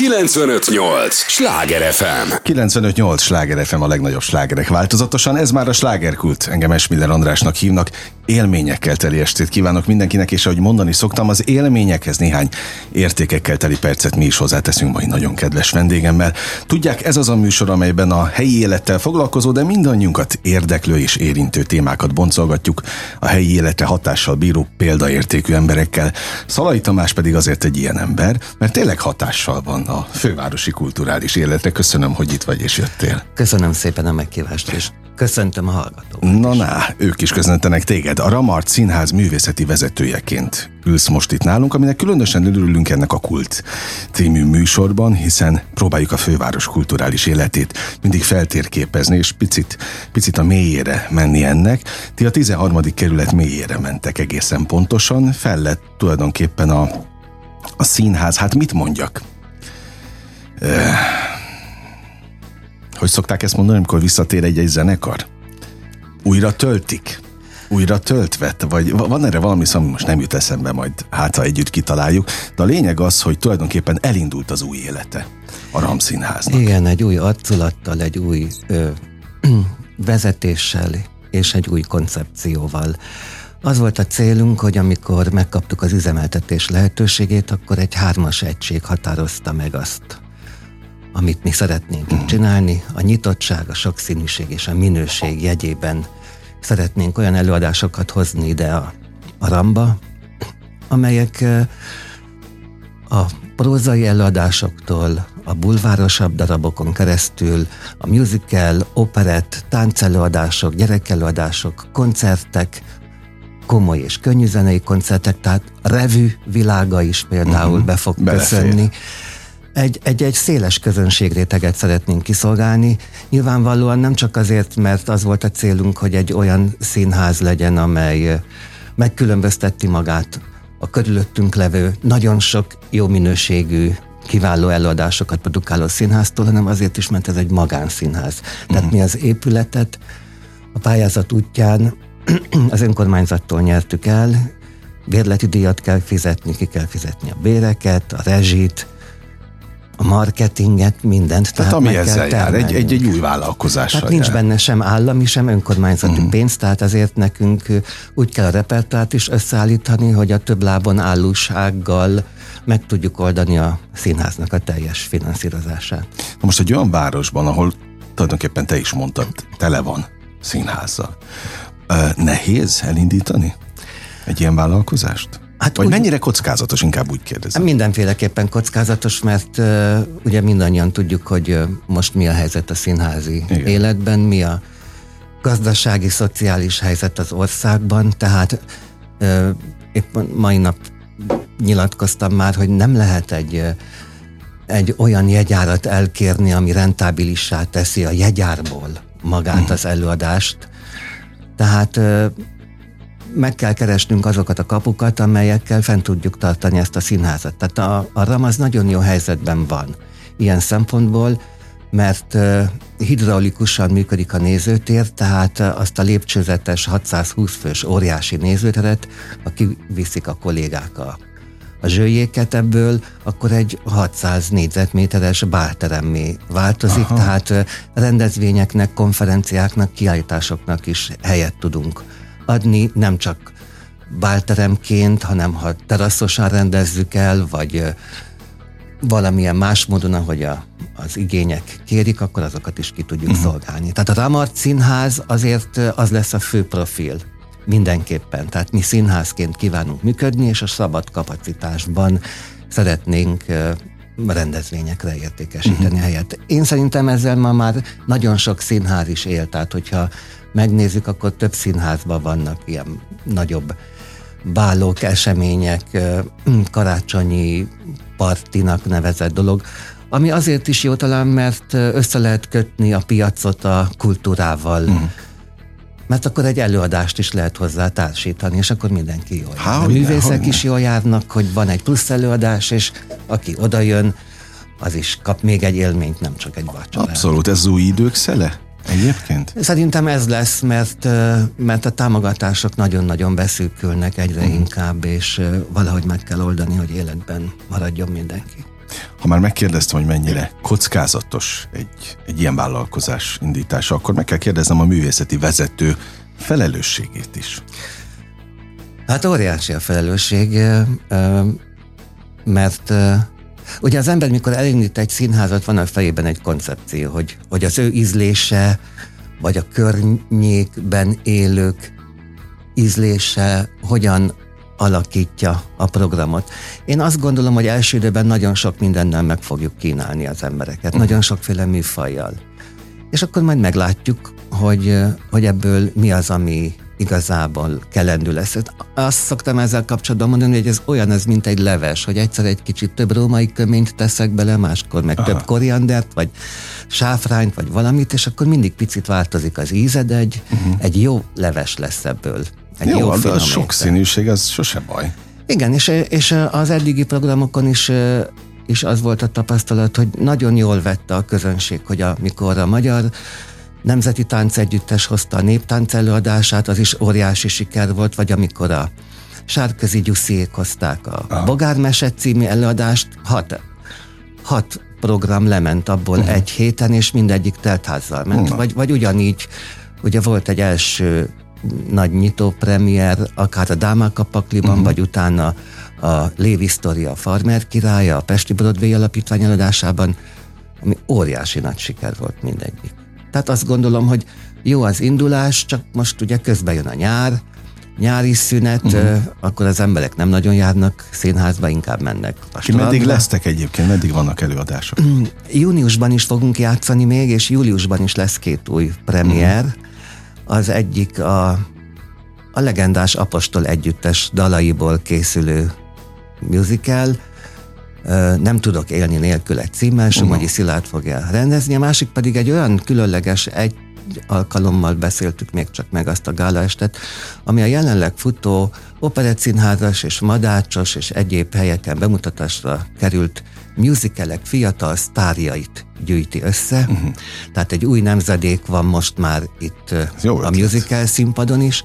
958! Sláger FM! 958! Sláger FM a legnagyobb slágerek változatosan. Ez már a slágerkult. Engem Esmiller Andrásnak hívnak. Élményekkel teli estét kívánok mindenkinek, és ahogy mondani szoktam, az élményekhez néhány értékekkel teli percet mi is hozzáteszünk mai nagyon kedves vendégemmel. Tudják, ez az a műsor, amelyben a helyi élettel foglalkozó, de mindannyiunkat érdeklő és érintő témákat boncolgatjuk a helyi életre hatással bíró példaértékű emberekkel. Szalai Tamás pedig azért egy ilyen ember, mert tényleg hatással van a fővárosi kulturális életre. Köszönöm, hogy itt vagy és jöttél. Köszönöm szépen a meghívást, és köszöntöm a hallgatókat. Na, na, ők is köszöntenek téged. A Ramart Színház művészeti vezetőjeként ülsz most itt nálunk, aminek különösen örülünk ennek a Kult című műsorban, hiszen próbáljuk a főváros kulturális életét mindig feltérképezni, és picit, picit a mélyére menni ennek. Ti a 13. kerület mélyére mentek egészen pontosan, fel lett tulajdonképpen a, a színház, hát mit mondjak? Hogy szokták ezt mondani, amikor visszatér egy-egy zenekar? Újra töltik? Újra töltvet? Vagy van erre valami ami most nem jut eszembe, majd hát ha együtt kitaláljuk. De a lényeg az, hogy tulajdonképpen elindult az új élete a Ramszínháznak. Igen, egy új arculattal, egy új ö, vezetéssel és egy új koncepcióval. Az volt a célunk, hogy amikor megkaptuk az üzemeltetés lehetőségét, akkor egy hármas egység határozta meg azt, amit mi szeretnénk mm. csinálni. A nyitottság, a sokszínűség és a minőség jegyében szeretnénk olyan előadásokat hozni ide a, a Ramba, amelyek a prózai előadásoktól, a bulvárosabb darabokon keresztül, a musical, operett, táncelőadások, gyerekelőadások, koncertek, komoly és könnyű zenei koncertek, tehát revű világa is például uh-huh. be fog Belefér. köszönni. Egy, egy, egy széles közönségréteget szeretnénk kiszolgálni. Nyilvánvalóan nem csak azért, mert az volt a célunk, hogy egy olyan színház legyen, amely megkülönbözteti magát a körülöttünk levő nagyon sok jó minőségű kiváló előadásokat produkáló színháztól, hanem azért is, mert ez egy magánszínház. Tehát uh-huh. mi az épületet a pályázat útján az önkormányzattól nyertük el, bérleti díjat kell fizetni, ki kell fizetni a béreket, a rezsit, a marketinget, mindent. Tehát, tehát ami ezzel jár, egy, egy, egy új vállalkozás. Tehát nincs jár. benne sem állami, sem önkormányzati uh-huh. pénz, tehát azért nekünk úgy kell a repertoárt is összeállítani, hogy a több lábon állósággal meg tudjuk oldani a színháznak a teljes finanszírozását. Na most egy olyan városban, ahol tulajdonképpen te is mondtad, tele van színházzal. Nehéz elindítani egy ilyen vállalkozást? Hát Vagy úgy, mennyire kockázatos, inkább úgy kérdezem. Mindenféleképpen kockázatos, mert uh, ugye mindannyian tudjuk, hogy uh, most mi a helyzet a színházi Igen. életben, mi a gazdasági, szociális helyzet az országban, tehát uh, épp mai nap nyilatkoztam már, hogy nem lehet egy uh, egy olyan jegyárat elkérni, ami rentábilissá teszi a jegyárból magát uh az előadást. Tehát meg kell keresnünk azokat a kapukat, amelyekkel fent tudjuk tartani ezt a színházat. Tehát a, a RAM az nagyon jó helyzetben van ilyen szempontból, mert hidraulikusan működik a nézőtér, tehát azt a lépcsőzetes 620 fős óriási nézőteret, aki viszik a kollégák a, a zsőjéket ebből, akkor egy 600 négyzetméteres bárteremmé változik, Aha. tehát rendezvényeknek, konferenciáknak, kiállításoknak is helyet tudunk adni, nem csak bálteremként, hanem ha teraszosan rendezzük el, vagy valamilyen más módon, ahogy a, az igények kérik, akkor azokat is ki tudjuk uh-huh. szolgálni. Tehát a Ramart Színház azért az lesz a fő profil mindenképpen. Tehát mi színházként kívánunk működni, és a szabad kapacitásban szeretnénk rendezvényekre értékesíteni uh-huh. helyet. Én szerintem ezzel ma már nagyon sok színház is él, tehát hogyha megnézzük, akkor több színházban vannak ilyen nagyobb bálók, események, karácsonyi partinak nevezett dolog, ami azért is jó talán, mert össze lehet kötni a piacot a kultúrával. Mm. Mert akkor egy előadást is lehet hozzá társítani, és akkor mindenki jól jár. Há, a művészek is jól járnak, hogy van egy plusz előadás, és aki odajön, az is kap még egy élményt, nem csak egy vacsorát. Abszolút, ez új idők szele? Egyébként? Szerintem ez lesz, mert, mert a támogatások nagyon-nagyon beszűkülnek egyre uh-huh. inkább, és valahogy meg kell oldani, hogy életben maradjon mindenki. Ha már megkérdeztem, hogy mennyire kockázatos egy, egy ilyen vállalkozás indítása, akkor meg kell kérdeznem a művészeti vezető felelősségét is. Hát óriási a felelősség, mert ugye az ember, mikor elindít egy színházat, van a fejében egy koncepció, hogy, hogy az ő ízlése, vagy a környékben élők ízlése hogyan alakítja a programot. Én azt gondolom, hogy első időben nagyon sok mindennel meg fogjuk kínálni az embereket, uh-huh. nagyon sokféle műfajjal. És akkor majd meglátjuk, hogy, hogy ebből mi az, ami igazából kelendő lesz. Azt szoktam ezzel kapcsolatban mondani, hogy ez olyan, ez mint egy leves, hogy egyszer egy kicsit több római köményt teszek bele, máskor meg Aha. több koriandert, vagy sáfrányt, vagy valamit, és akkor mindig picit változik az íze, de egy, uh-huh. egy jó leves lesz ebből. Egy jó, jó de a sokszínűség az sose baj. Igen, és, és az eddigi programokon is és az volt a tapasztalat, hogy nagyon jól vette a közönség, hogy amikor a magyar Nemzeti Tánc Együttes hozta a néptánc előadását, az is óriási siker volt, vagy amikor a Sárközi Gyusziék hozták a ah. Bogármese című előadást, hat, hat program lement abból uh-huh. egy héten, és mindegyik teltházzal ment. Uh-huh. Vagy, vagy ugyanígy, ugye volt egy első nagy nyitó premier, akár a Dámák a Pakliban, uh-huh. vagy utána a Lévi a Farmer királya, a Pesti Broadway alapítvány előadásában, ami óriási nagy siker volt mindegyik. Tehát azt gondolom, hogy jó az indulás, csak most ugye közben jön a nyár, nyári szünet, uh-huh. akkor az emberek nem nagyon járnak színházba, inkább mennek a Ki meddig lesztek egyébként, meddig vannak előadások? Júniusban is fogunk játszani még, és júliusban is lesz két új premier. Uh-huh. Az egyik a, a legendás Apostol együttes dalaiból készülő musical, nem tudok élni nélküle címmel, Somogyi Szilárd fogja rendezni, a másik pedig egy olyan különleges, egy alkalommal beszéltük még csak meg azt a gálaestet, ami a jelenleg futó operettszínházas és madácsos és egyéb helyeken bemutatásra került musicalek fiatal sztárjait gyűjti össze. Uh-huh. Tehát egy új nemzedék van most már itt Jó a musical színpadon is,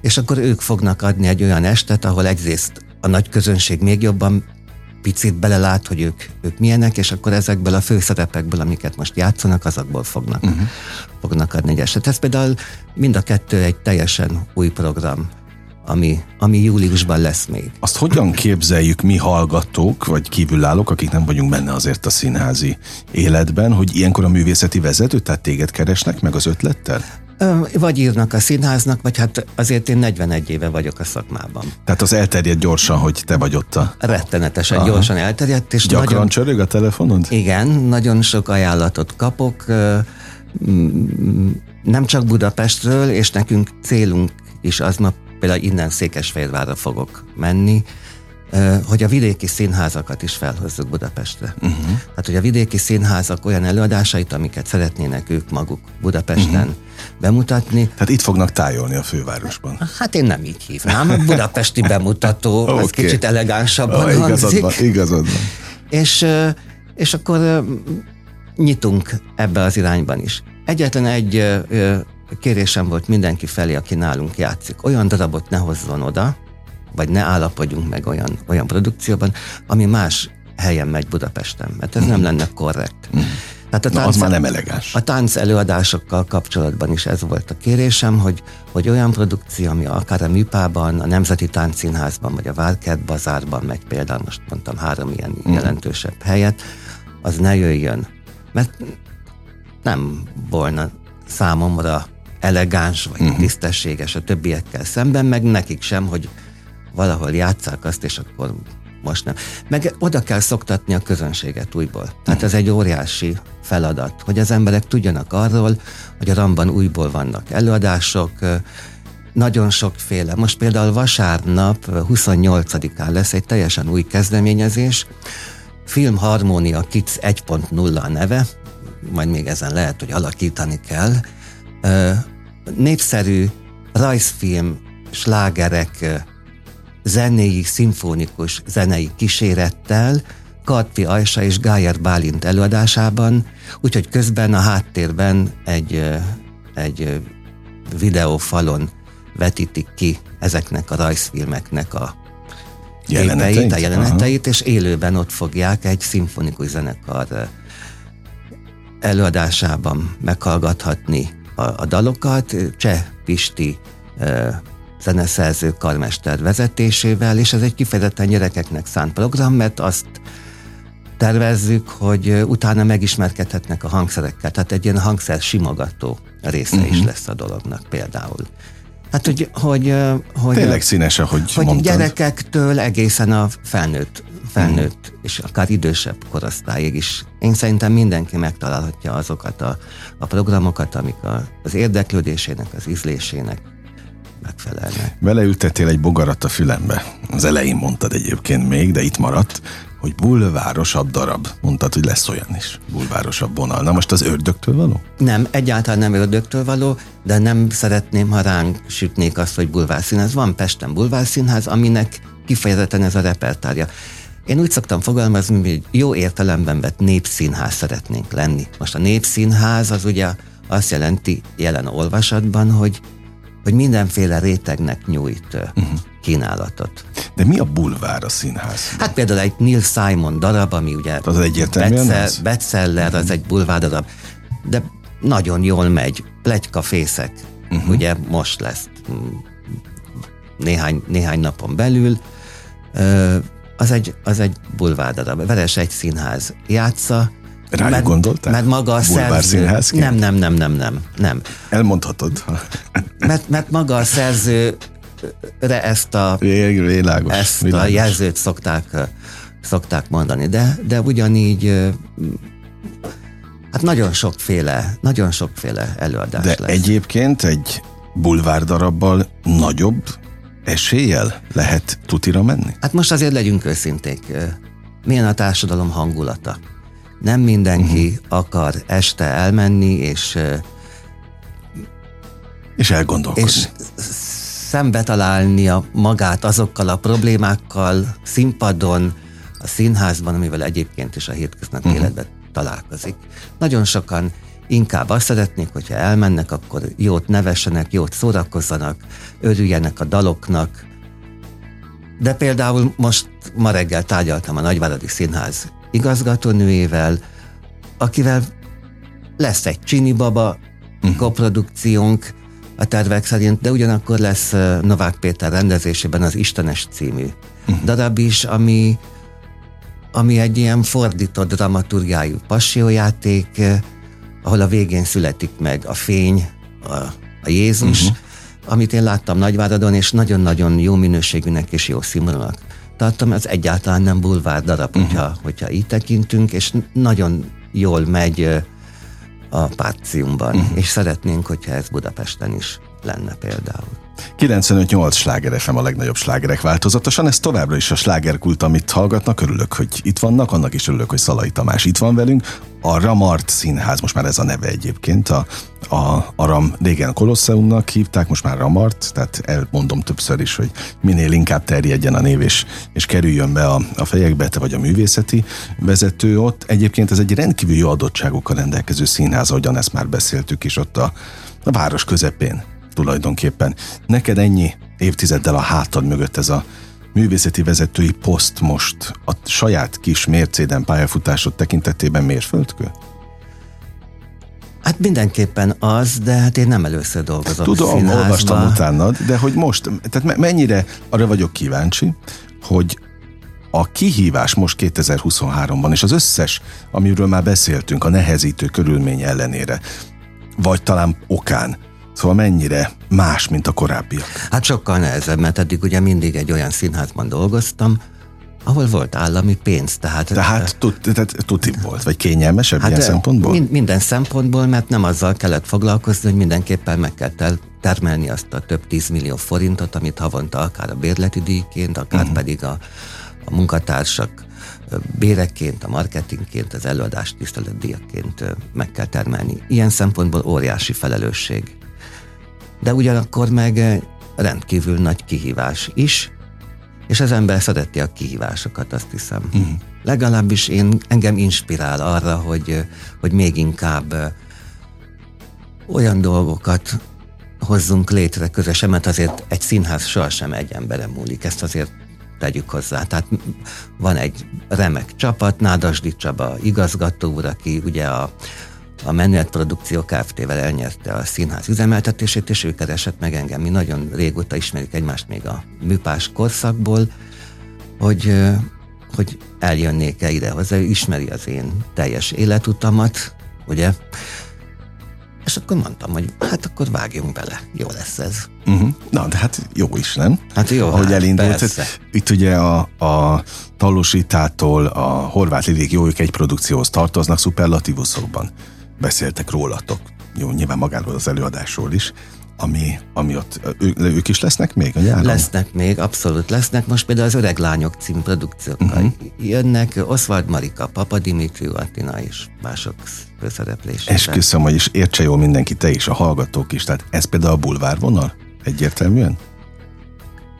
és akkor ők fognak adni egy olyan estet, ahol egyrészt a nagy közönség még jobban picit belelát, hogy ők, ők milyenek, és akkor ezekből a főszerepekből, amiket most játszanak, azokból fognak, uh-huh. fognak adni egy eset. Ez például mind a kettő egy teljesen új program, ami, ami júliusban lesz még. Azt hogyan képzeljük mi hallgatók, vagy kívülállók, akik nem vagyunk benne azért a színházi életben, hogy ilyenkor a művészeti vezető, tehát téged keresnek meg az ötlettel? Vagy írnak a színháznak, vagy hát azért én 41 éve vagyok a szakmában. Tehát az elterjedt gyorsan, hogy te vagy ott a... Rettenetesen Aha. gyorsan elterjedt. És Gyakran nagyon... csörög a telefonod? Igen, nagyon sok ajánlatot kapok, nem csak Budapestről, és nekünk célunk is az, ma például innen Székesfehérvárra fogok menni, hogy a vidéki színházakat is felhozzuk Budapestre. Uh-huh. Tehát, hogy a vidéki színházak olyan előadásait, amiket szeretnének ők maguk Budapesten uh-huh. bemutatni. Tehát itt fognak tájolni a fővárosban. Hát én nem így hívnám. Budapesti bemutató, okay. az kicsit elegánsabban oh, igazad van, igazad van. És, és akkor nyitunk ebbe az irányban is. Egyetlen egy kérésem volt mindenki felé, aki nálunk játszik. Olyan darabot ne hozzon oda, vagy ne állapodjunk meg olyan, olyan produkcióban, ami más helyen megy Budapesten, mert ez nem mhm. lenne korrekt. Tehát a tánc, Na, az már nem elegáns. A tánc előadásokkal kapcsolatban is ez volt a kérésem, hogy, hogy olyan produkció, ami akár a Műpában, a Nemzeti Táncszínházban, vagy a Várkert Bazárban megy például, most mondtam három ilyen mm. jelentősebb helyet, az ne jöjjön. Mert nem volna számomra elegáns, vagy uh-huh. tisztességes a többiekkel szemben, meg nekik sem, hogy valahol játszák azt, és akkor most nem. Meg oda kell szoktatni a közönséget újból. Tehát ez egy óriási feladat, hogy az emberek tudjanak arról, hogy a Ramban újból vannak előadások, nagyon sokféle. Most például vasárnap 28-án lesz egy teljesen új kezdeményezés, Filmharmónia Kids 1.0 a neve, majd még ezen lehet, hogy alakítani kell. Népszerű rajzfilm, slágerek zenéi, szimfonikus zenei kísérettel, Kartfi Ajsa és Gájer Bálint előadásában, úgyhogy közben a háttérben egy, egy videófalon vetítik ki ezeknek a rajzfilmeknek a jeleneteit, képeit, a jeleneteit, Aha. és élőben ott fogják egy szimfonikus zenekar előadásában meghallgathatni a, a dalokat. Cseh Pisti zeneszerző karmester vezetésével, és ez egy kifejezetten gyerekeknek szánt program, mert azt tervezzük, hogy utána megismerkedhetnek a hangszerekkel. Tehát egy ilyen hangszer simogató része uh-huh. is mhm. lesz a dolognak például. Hát, hogy, hogy, hogy Tényleg színes, ahogy Hogy mondtad. gyerekektől egészen a felnőtt, felnőtt uh-huh. és akár idősebb korosztályig is. Én szerintem mindenki megtalálhatja azokat a, a programokat, amik a, az érdeklődésének, az ízlésének megfelelnek. Beleültettél egy bogarat a fülembe. Az elején mondtad egyébként még, de itt maradt, hogy bulvárosabb darab. Mondtad, hogy lesz olyan is. Bulvárosabb vonal. Na most az ördögtől való? Nem, egyáltalán nem ördögtől való, de nem szeretném, ha ránk sütnék azt, hogy bulvárszínház. Van Pesten bulvárszínház, aminek kifejezetten ez a repertárja. Én úgy szoktam fogalmazni, hogy jó értelemben vett népszínház szeretnénk lenni. Most a népszínház az ugye azt jelenti jelen olvasatban, hogy hogy mindenféle rétegnek nyújt uh-huh. kínálatot. De mi a bulvár a színház? Hát például egy Neil Simon darab, ami ugye az egyértelműen bestseller, uh-huh. az egy bulvár darab, de nagyon jól megy, plegykafészek, uh-huh. ugye most lesz mm, néhány, néhány napon belül, az egy, az egy bulvár darab. Veres egy színház játsza, Rájuk mert, gondoltál? Mert maga a szerző... Nem, nem, nem, nem, nem, nem. Elmondhatod. mert, mert maga a szerző ezt a, világos, ezt világos. a jelzőt szokták, szokták mondani, de, de ugyanígy hát nagyon sokféle, nagyon sokféle előadás De lesz. egyébként egy bulvár darabbal nagyobb eséllyel lehet tutira menni? Hát most azért legyünk őszinték. Milyen a társadalom hangulata? Nem mindenki uh-huh. akar este elmenni, és és elgondolkodni. És szembe találnia magát azokkal a problémákkal színpadon, a színházban, amivel egyébként is a hétköznapi uh-huh. életben találkozik. Nagyon sokan inkább azt szeretnék, hogyha elmennek, akkor jót nevessenek, jót szórakozzanak, örüljenek a daloknak. De például most ma reggel tárgyaltam a Nagyváradi Színház igazgatónőjével, akivel lesz egy Csini Baba uh-huh. koprodukciónk a tervek szerint, de ugyanakkor lesz Novák Péter rendezésében az Istenes című uh-huh. darab is, ami, ami egy ilyen fordított dramaturgiájú passiójáték, ahol a végén születik meg a fény, a, a Jézus, uh-huh. amit én láttam Nagyváradon, és nagyon-nagyon jó minőségűnek és jó színvonalak tartom, ez egyáltalán nem bulvár darab, uh-huh. hogyha, hogyha így tekintünk, és nagyon jól megy a Páciumban, uh-huh. és szeretnénk, hogyha ez Budapesten is lenne például. 95-8 sláger FM a legnagyobb slágerek változatosan, ez továbbra is a slágerkult, amit hallgatnak, örülök, hogy itt vannak, annak is örülök, hogy Szalai Tamás itt van velünk. A Ramart Színház, most már ez a neve egyébként, a, a Aram régen Kolosseumnak hívták, most már Ramart, tehát elmondom többször is, hogy minél inkább terjedjen a név és, és kerüljön be a, a fejekbe, te vagy a művészeti vezető ott. Egyébként ez egy rendkívül jó adottságokkal rendelkező színház, ahogyan ezt már beszéltük is ott a, a város közepén tulajdonképpen. Neked ennyi évtizeddel a hátad mögött ez a művészeti vezetői poszt most a saját kis mércéden pályafutásod tekintetében mérföldkő? Hát mindenképpen az, de hát én nem először dolgozom Tudom, színházba. olvastam utánad, de hogy most, tehát mennyire arra vagyok kíváncsi, hogy a kihívás most 2023-ban, és az összes, amiről már beszéltünk, a nehezítő körülmény ellenére, vagy talán okán, Szóval mennyire más, mint a korábbiak? Hát sokkal nehezebb, mert eddig ugye mindig egy olyan színházban dolgoztam, ahol volt állami pénz. Tehát, tehát, tud, tehát tuti volt, vagy kényelmesebb hát ilyen szempontból? Mind, minden szempontból, mert nem azzal kellett foglalkozni, hogy mindenképpen meg kell termelni azt a több tízmillió forintot, amit havonta akár a bérleti díjként, akár uh-huh. pedig a, a munkatársak bérekként, a marketingként, az előadás tiszteletdíjaként meg kell termelni. Ilyen szempontból óriási felelősség de ugyanakkor meg eh, rendkívül nagy kihívás is, és az ember szereti a kihívásokat, azt hiszem. Uh-huh. Legalábbis én, engem inspirál arra, hogy, eh, hogy még inkább eh, olyan dolgokat hozzunk létre közösen, mert azért egy színház sohasem egy emberen múlik. Ezt azért tegyük hozzá. Tehát van egy remek csapat, Nádasdi Csaba igazgató úr, aki ugye a, a Menuet Produkció Kft-vel elnyerte a színház üzemeltetését, és ő keresett meg engem. Mi nagyon régóta ismerjük egymást még a műpás korszakból, hogy, hogy eljönnék-e ide hozzá, ő ismeri az én teljes életutamat, ugye? És akkor mondtam, hogy hát akkor vágjunk bele, jó lesz ez. Uh-huh. Na, de hát jó is, nem? Hát jó, Ahogy hát elindult. persze. Itt ugye a, a Talositától a Horváth Lidik jó, ők egy produkcióhoz tartoznak, szuperlatívuszokban beszéltek rólatok. Jó, nyilván magáról az előadásról is, ami, ami ott, ő, ők is lesznek még a nyáron? Lesznek még, abszolút lesznek. Most például az Öreg Lányok című produkciókkal uh-huh. jönnek. Oswald Marika, Papa Dimitriu Attina és mások főszereplésében. Esküszöm, hogy is értse jól mindenki, te is, a hallgatók is. Tehát ez például a bulvárvonal? Egyértelműen?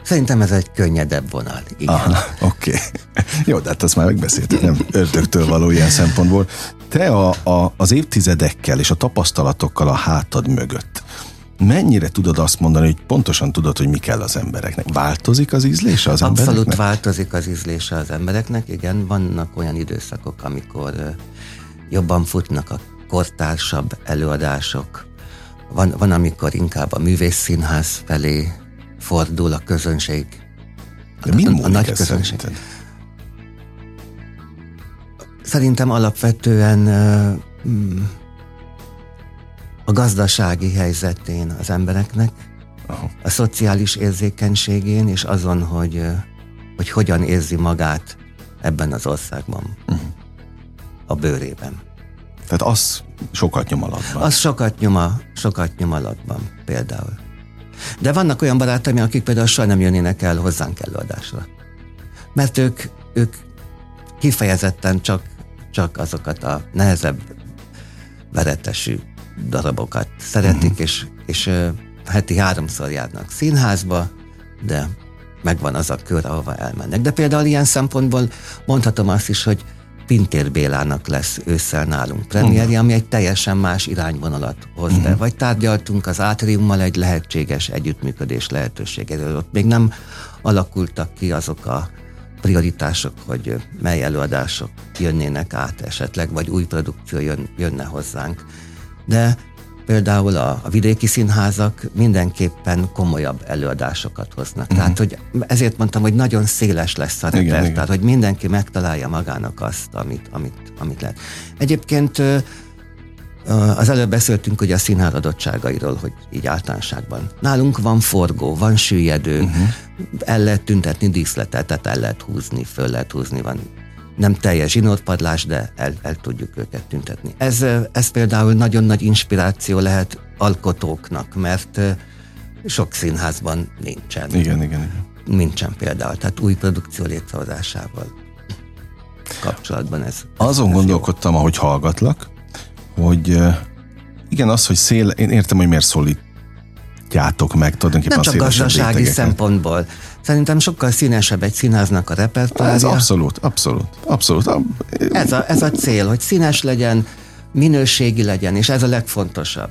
Szerintem ez egy könnyedebb vonal. Igen. Oké. Okay. Jó, de hát azt már megbeszéltük, nem ördögtől való ilyen szempontból. Te a, a, az évtizedekkel és a tapasztalatokkal a hátad mögött mennyire tudod azt mondani, hogy pontosan tudod, hogy mi kell az embereknek? Változik az ízlése az Abszolút embereknek? Abszolút változik az ízlése az embereknek, igen, vannak olyan időszakok, amikor jobban futnak a kortársabb előadások, van, van amikor inkább a művészszínház felé fordul a közönség. De mi a, a nagy közönség. Szerinted? Szerintem alapvetően mm, a gazdasági helyzetén az embereknek, Aha. a szociális érzékenységén, és azon, hogy, hogy hogyan érzi magát ebben az országban, uh-huh. a bőrében. Tehát az sokat nyom alatban. Az sokat nyom, a, sokat nyom alatban, például. De vannak olyan barátaim, akik például soha nem jönnének el hozzánk előadásra. Mert ők, ők kifejezetten csak, csak azokat a nehezebb veretesű darabokat szeretik, uh-huh. és, és heti háromszor járnak színházba, de megvan az a kör, ahova elmennek. De például ilyen szempontból mondhatom azt is, hogy Pintér Bélának lesz ősszel nálunk premierje, ami egy teljesen más irányvonalat hoz be. Vagy tárgyaltunk az Átriummal egy lehetséges együttműködés lehetőségéről. Ott még nem alakultak ki azok a prioritások, hogy mely előadások jönnének át esetleg, vagy új produkció jön, jönne hozzánk de például a, a vidéki színházak mindenképpen komolyabb előadásokat hoznak. Uh-huh. Tehát, hogy ezért mondtam, hogy nagyon széles lesz a repertoár, hogy mindenki megtalálja magának azt, amit, amit, amit lehet. Egyébként az előbb beszéltünk ugye a színház adottságairól, hogy így általánosságban. Nálunk van forgó, van süllyedő, uh-huh. el lehet tüntetni díszletet, tehát el lehet húzni, föl lehet húzni, van nem teljes zsinórpadlás, de el, el tudjuk őket tüntetni. Ez, ez például nagyon nagy inspiráció lehet alkotóknak, mert sok színházban nincsen. Igen, igen, igen. Nincsen például, tehát új produkció létrehozásával kapcsolatban ez. Azon ez gondolkodtam, jó. ahogy hallgatlak, hogy igen, az, hogy szél, én értem, hogy miért szólítjátok meg tulajdonképpen Nem csak gazdasági szempontból. Szerintem sokkal színesebb egy színháznak a repertoárja. Ez abszolút, abszolút, abszolút. Ez a, ez a cél, hogy színes legyen, minőségi legyen, és ez a legfontosabb.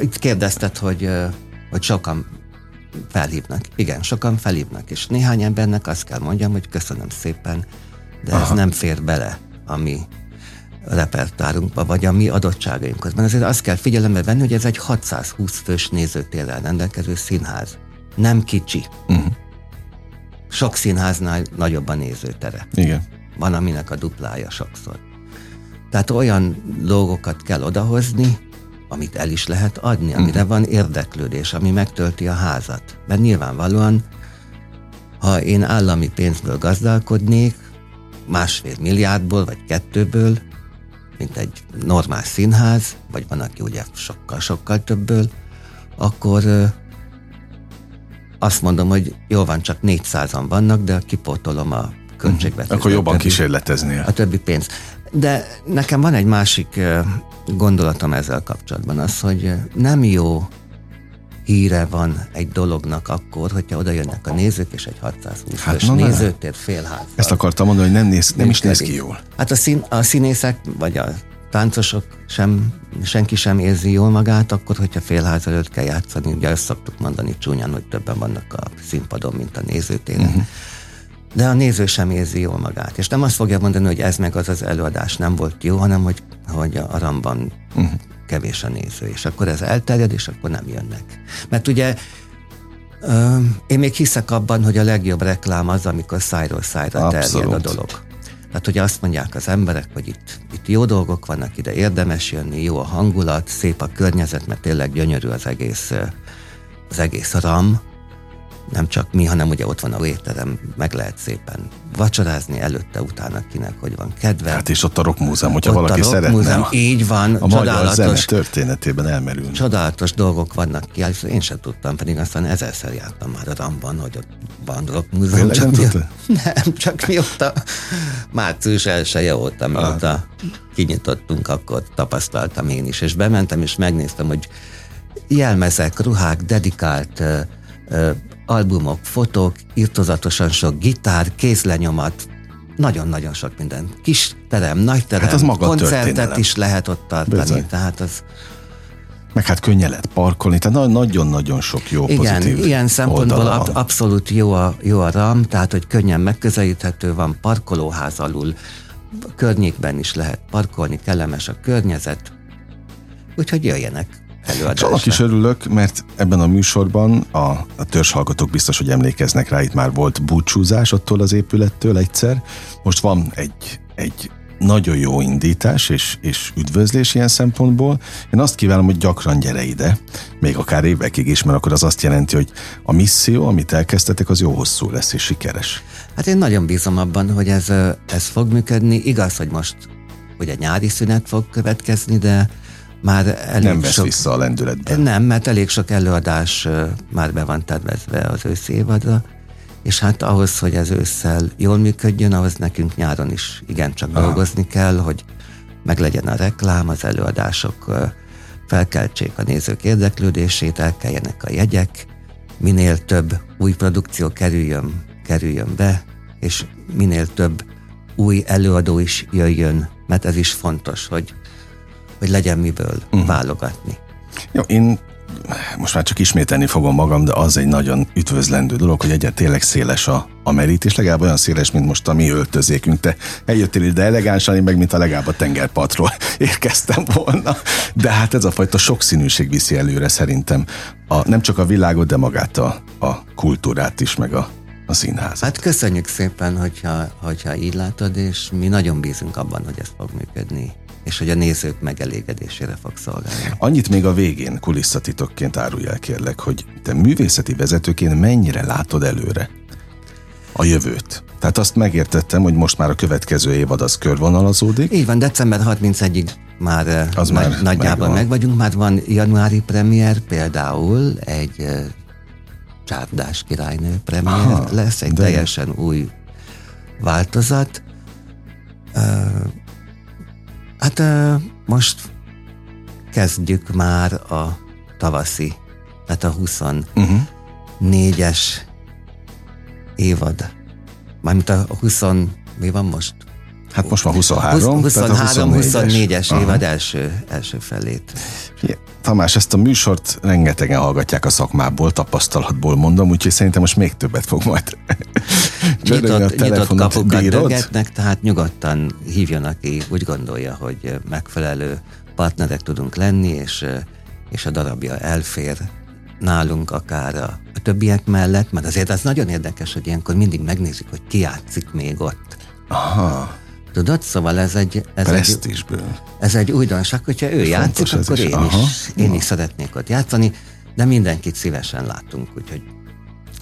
Itt kérdezted, hogy, hogy sokan felhívnak. Igen, sokan felhívnak, és néhány embernek azt kell mondjam, hogy köszönöm szépen, de Aha. ez nem fér bele a mi repertárunkba, vagy a mi adottságainkhoz. Mert azért azt kell figyelembe venni, hogy ez egy 620 fős nézőtérrel rendelkező színház. Nem kicsi. Uh-huh. Sok színháznál nagyobb a nézőtere. Igen. Van, aminek a duplája sokszor. Tehát olyan dolgokat kell odahozni, amit el is lehet adni, amire uh-huh. van érdeklődés, ami megtölti a házat. Mert nyilvánvalóan, ha én állami pénzből gazdálkodnék, másfél milliárdból, vagy kettőből, mint egy normál színház, vagy van, aki ugye sokkal-sokkal többből, akkor azt mondom, hogy jó van, csak 400-an vannak, de kipótolom a költségvetést. Akkor jobban többi, kísérleteznél. A többi pénz. De nekem van egy másik gondolatom ezzel kapcsolatban, az, hogy nem jó híre van egy dolognak akkor, hogyha oda jönnek a nézők, és egy 620 hát, fős nézőtér félház. Ezt akartam mondani, hogy nem, néz, nem is néz ki jól. Hát a, szín, a színészek, vagy a táncosok sem, senki sem érzi jól magát, akkor, hogyha félház előtt kell játszani, ugye ezt szoktuk mondani csúnyán, hogy többen vannak a színpadon, mint a nézőtéren. Uh-huh. de a néző sem érzi jól magát. És nem azt fogja mondani, hogy ez meg az az előadás nem volt jó, hanem hogy, hogy a ramban uh-huh. kevés a néző, és akkor ez elterjed, és akkor nem jönnek. Mert ugye én még hiszek abban, hogy a legjobb reklám az, amikor szájról szájra terjed a dolog. Tehát, hogy azt mondják az emberek, hogy itt, itt jó dolgok vannak, ide érdemes jönni, jó a hangulat, szép a környezet, mert tényleg gyönyörű az egész, az egész ram, nem csak mi, hanem ugye ott van a étterem, meg lehet szépen vacsorázni előtte, utána kinek, hogy van kedve. Hát és ott a Rock Múzeum, hogyha ott valaki szeretne. Múzeum, a, így van, a magyar zene történetében elmerülni. Csodálatos dolgok vannak ki, én sem tudtam, pedig aztán ezerszer jártam már a Ramban, hogy ott van Rock Múzeum. Csak nem, mi, nem, csak mióta március elsője óta, mióta ah. kinyitottunk, akkor tapasztaltam én is, és bementem, és megnéztem, hogy jelmezek, ruhák, dedikált albumok, fotók, irtozatosan sok gitár, kézlenyomat, nagyon-nagyon sok minden. Kis terem, nagy terem, hát az maga koncertet történelem. is lehet ott tartani, Bizony. tehát az... Meg hát könnyen lehet parkolni, tehát nagyon-nagyon sok jó Igen, pozitív ilyen szempontból ab, abszolút jó a, jó a RAM, tehát hogy könnyen megközelíthető van, parkolóház alul, környékben is lehet parkolni, kellemes a környezet, úgyhogy jöjjenek előadásra. Annak is örülök, mert ebben a műsorban a, a törzshallgatók biztos, hogy emlékeznek rá, itt már volt búcsúzás attól az épülettől egyszer. Most van egy, egy nagyon jó indítás és, és üdvözlés ilyen szempontból. Én azt kívánom, hogy gyakran gyere ide, még akár évekig is, mert akkor az azt jelenti, hogy a misszió, amit elkezdtetek, az jó hosszú lesz és sikeres. Hát én nagyon bízom abban, hogy ez, ez fog működni. Igaz, hogy most ugye nyári szünet fog következni, de már elég Nem vesz sok, vissza a lendületben. Nem, mert elég sok előadás már be van tervezve az őszi évadra, és hát ahhoz, hogy ez ősszel jól működjön, ahhoz nekünk nyáron is igencsak Aha. dolgozni kell, hogy meglegyen a reklám, az előadások felkeltsék a nézők érdeklődését, elkeljenek a jegyek, minél több új produkció kerüljön, kerüljön be, és minél több új előadó is jöjjön, mert ez is fontos, hogy hogy legyen miből uh-huh. válogatni. Jó, én most már csak ismételni fogom magam, de az egy nagyon üdvözlendő dolog, hogy egyet tényleg széles a, a merítés, legalább olyan széles, mint most a mi öltözékünk. Te eljöttél ide elegánsan, én meg mint a legalább a tengerpartról érkeztem volna. De hát ez a fajta sokszínűség viszi előre szerintem a, nem csak a világot, de magát a, a kultúrát is, meg a, a színházat. Hát köszönjük szépen, hogyha, hogyha így látod, és mi nagyon bízunk abban, hogy ez fog működni és hogy a nézők megelégedésére fog szolgálni. Annyit még a végén kulisszatitokként árulj el kérlek, hogy te művészeti vezetőként mennyire látod előre a jövőt? Tehát azt megértettem, hogy most már a következő évad az körvonalazódik. Így van, december 31-ig már, eh, az nagy, már nagyjában meg vagyunk. Már van januári premier például, egy uh, csárdás királynő premier Aha, lesz, egy de... teljesen új változat. Uh, Hát most kezdjük már a tavaszi, tehát a 24-es uh-huh. évad. Mármint a 20, mi van most? Hát most van 23. 23, 24-es évad első, első felét. Tamás, ezt a műsort rengetegen hallgatják a szakmából, tapasztalatból mondom, úgyhogy szerintem most még többet fog majd nyitott, nyitott kapukat dögetnek, tehát nyugodtan hívjon, aki úgy gondolja, hogy megfelelő partnerek tudunk lenni, és, és a darabja elfér nálunk akár a, a többiek mellett, mert azért az nagyon érdekes, hogy ilyenkor mindig megnézzük, hogy ki játszik még ott. Aha. Tudod? Szóval ez egy... Ez egy, ez egy újdonság, hogyha ő játszik, akkor én, Aha. is, én is szeretnék ott játszani, de mindenkit szívesen látunk, úgyhogy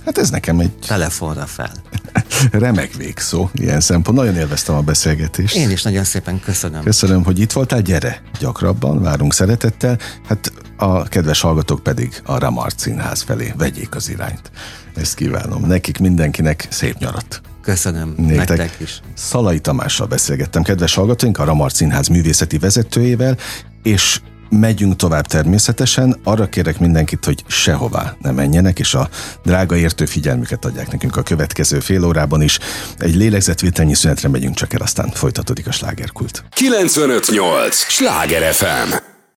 Hát ez nekem egy... Telefonra fel. Remek végszó, ilyen szempont. Nagyon élveztem a beszélgetést. Én is nagyon szépen köszönöm. Köszönöm, hogy itt voltál. Gyere gyakrabban, várunk szeretettel. Hát a kedves hallgatók pedig a Ramart Színház felé vegyék az irányt. Ezt kívánom. Nekik mindenkinek szép nyarat. Köszönöm, Néktek. nektek is. Szalai Tamással beszélgettem, kedves hallgatóink, a Ramart Színház művészeti vezetőjével, és megyünk tovább természetesen. Arra kérek mindenkit, hogy sehová ne menjenek, és a drága értő figyelmüket adják nekünk a következő fél órában is. Egy lélegzetvételnyi szünetre megyünk csak el, aztán folytatódik a slágerkult. 958! Sláger FM!